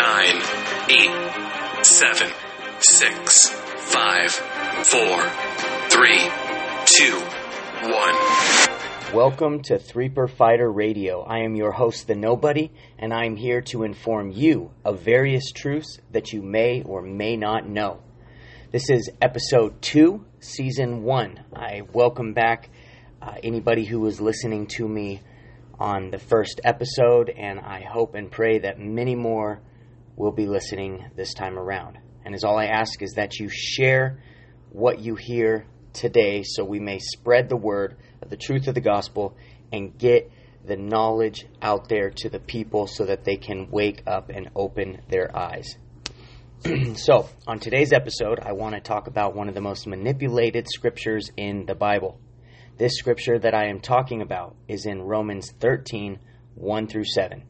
nine, eight, seven, six, five, four, three, two, one. Welcome to Threeper Fighter Radio. I am your host, The Nobody, and I am here to inform you of various truths that you may or may not know. This is episode two, season one. I welcome back uh, anybody who was listening to me on the first episode, and I hope and pray that many more will be listening this time around. And as all I ask is that you share what you hear today so we may spread the word of the truth of the gospel and get the knowledge out there to the people so that they can wake up and open their eyes. so, on today's episode, I want to talk about one of the most manipulated scriptures in the Bible. This scripture that I am talking about is in Romans 13 1 through 7.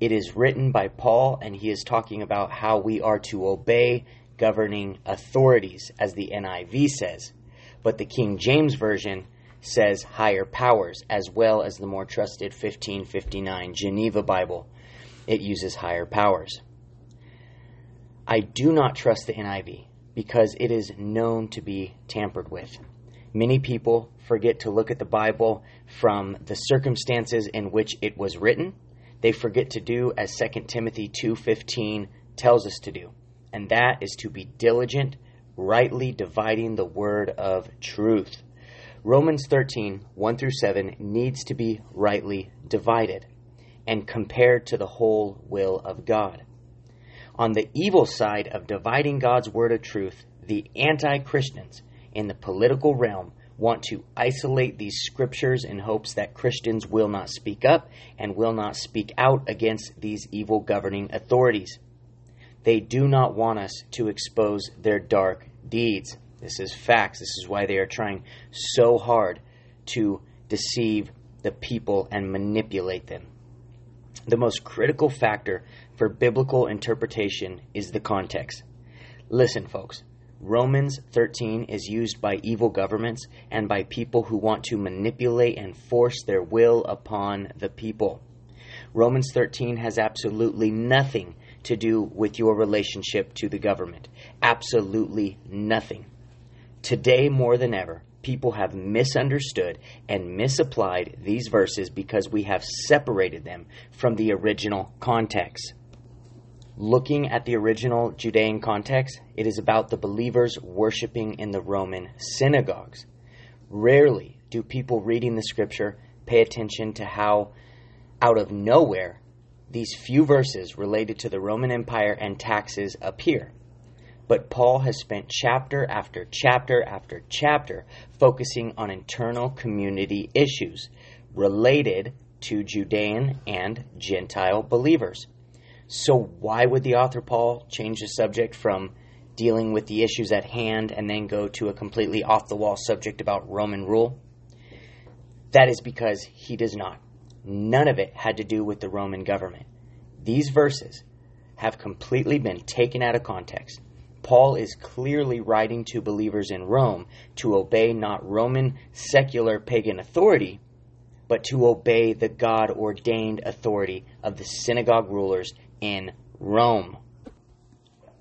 It is written by Paul, and he is talking about how we are to obey governing authorities, as the NIV says. But the King James Version says higher powers, as well as the more trusted 1559 Geneva Bible. It uses higher powers. I do not trust the NIV because it is known to be tampered with. Many people forget to look at the Bible from the circumstances in which it was written. They forget to do as 2 Timothy 2:15 tells us to do, and that is to be diligent, rightly dividing the word of truth. Romans 13, 1 through 7 needs to be rightly divided and compared to the whole will of God. On the evil side of dividing God's word of truth, the anti Christians in the political realm want to isolate these scriptures in hopes that Christians will not speak up and will not speak out against these evil governing authorities. They do not want us to expose their dark deeds. This is facts. This is why they are trying so hard to deceive the people and manipulate them. The most critical factor for biblical interpretation is the context. Listen, folks. Romans 13 is used by evil governments and by people who want to manipulate and force their will upon the people. Romans 13 has absolutely nothing to do with your relationship to the government. Absolutely nothing. Today, more than ever, people have misunderstood and misapplied these verses because we have separated them from the original context. Looking at the original Judean context, it is about the believers worshiping in the Roman synagogues. Rarely do people reading the scripture pay attention to how, out of nowhere, these few verses related to the Roman Empire and taxes appear. But Paul has spent chapter after chapter after chapter focusing on internal community issues related to Judean and Gentile believers. So, why would the author Paul change the subject from dealing with the issues at hand and then go to a completely off the wall subject about Roman rule? That is because he does not. None of it had to do with the Roman government. These verses have completely been taken out of context. Paul is clearly writing to believers in Rome to obey not Roman secular pagan authority, but to obey the God ordained authority of the synagogue rulers in Rome.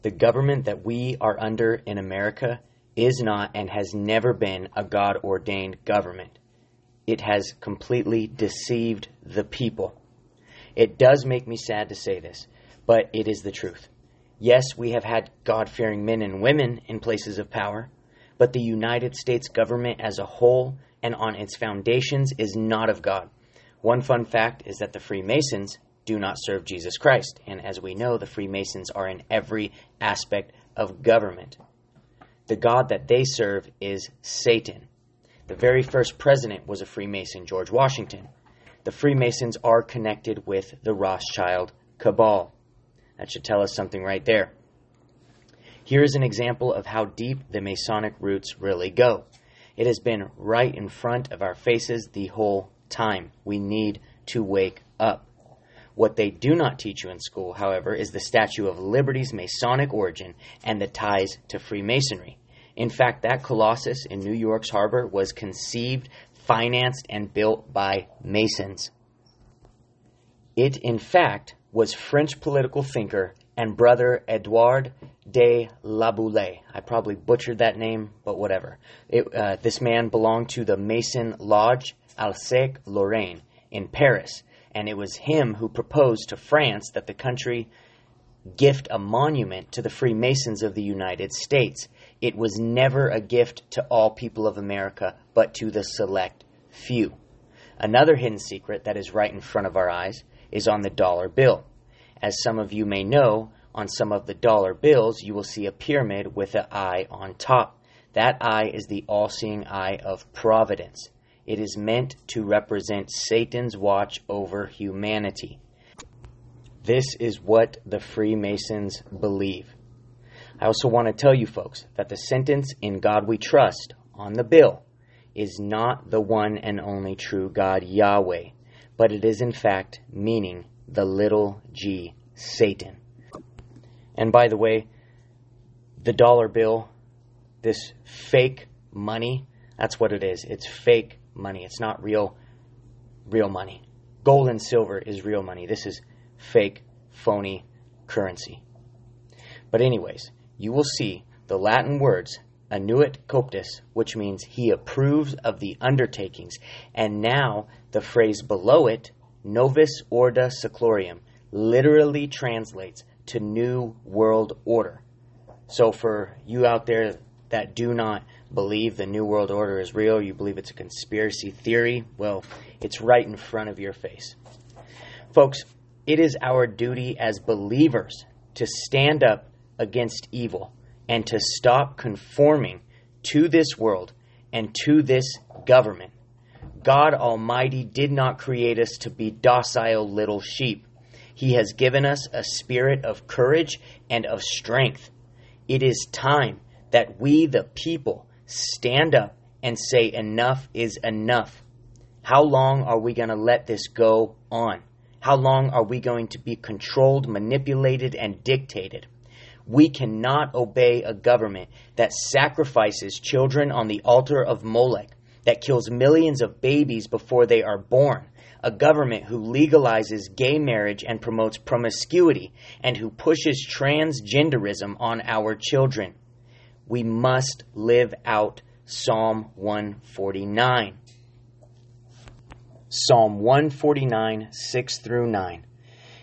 The government that we are under in America is not and has never been a God ordained government. It has completely deceived the people. It does make me sad to say this, but it is the truth. Yes, we have had God fearing men and women in places of power, but the United States government as a whole and on its foundations is not of God. One fun fact is that the Freemasons do not serve Jesus Christ. And as we know, the Freemasons are in every aspect of government. The God that they serve is Satan. The very first president was a Freemason, George Washington. The Freemasons are connected with the Rothschild cabal. That should tell us something right there. Here is an example of how deep the Masonic roots really go. It has been right in front of our faces the whole time. We need to wake up. What they do not teach you in school, however, is the Statue of Liberty's Masonic origin and the ties to Freemasonry. In fact, that Colossus in New York's harbor was conceived, financed, and built by Masons. It, in fact, was French political thinker and brother Edouard de Laboulaye. I probably butchered that name, but whatever. It, uh, this man belonged to the Mason Lodge Alsace Lorraine in Paris, and it was him who proposed to France that the country gift a monument to the Freemasons of the United States. It was never a gift to all people of America, but to the select few. Another hidden secret that is right in front of our eyes is on the dollar bill. As some of you may know, on some of the dollar bills, you will see a pyramid with an eye on top. That eye is the all seeing eye of providence. It is meant to represent Satan's watch over humanity. This is what the Freemasons believe. I also want to tell you folks that the sentence in God we trust on the bill is not the one and only true God Yahweh, but it is in fact meaning the little g Satan. And by the way, the dollar bill, this fake money, that's what it is. It's fake money. It's not real real money. Gold and silver is real money. This is fake phony currency. But anyways, you will see the Latin words annuit coeptis, which means he approves of the undertakings, and now the phrase below it, novus ordo seclorum, literally translates to New World Order. So, for you out there that do not believe the New World Order is real, you believe it's a conspiracy theory, well, it's right in front of your face. Folks, it is our duty as believers to stand up against evil and to stop conforming to this world and to this government. God Almighty did not create us to be docile little sheep. He has given us a spirit of courage and of strength. It is time that we, the people, stand up and say, Enough is enough. How long are we going to let this go on? How long are we going to be controlled, manipulated, and dictated? We cannot obey a government that sacrifices children on the altar of Molech, that kills millions of babies before they are born, a government who legalizes gay marriage and promotes promiscuity, and who pushes transgenderism on our children. We must live out Psalm 149. Psalm 149, 6 through 9.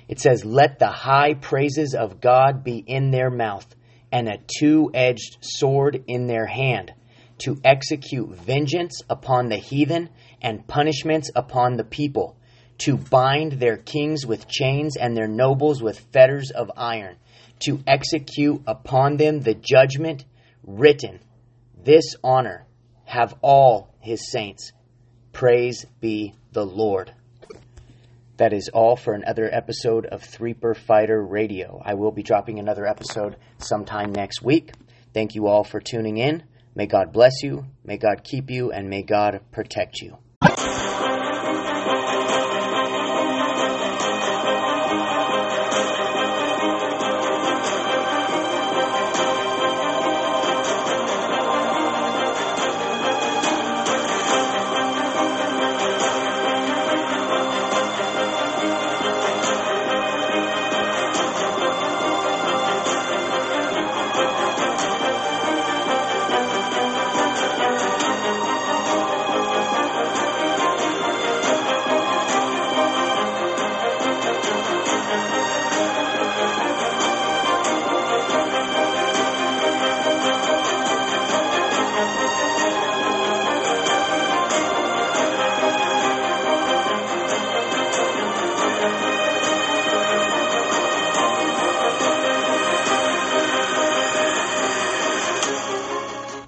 It says, Let the high praises of God be in their mouth, and a two edged sword in their hand, to execute vengeance upon the heathen and punishments upon the people, to bind their kings with chains and their nobles with fetters of iron, to execute upon them the judgment written. This honor have all his saints. Praise be the Lord. That is all for another episode of Threeper Fighter Radio. I will be dropping another episode sometime next week. Thank you all for tuning in. May God bless you, may God keep you, and may God protect you.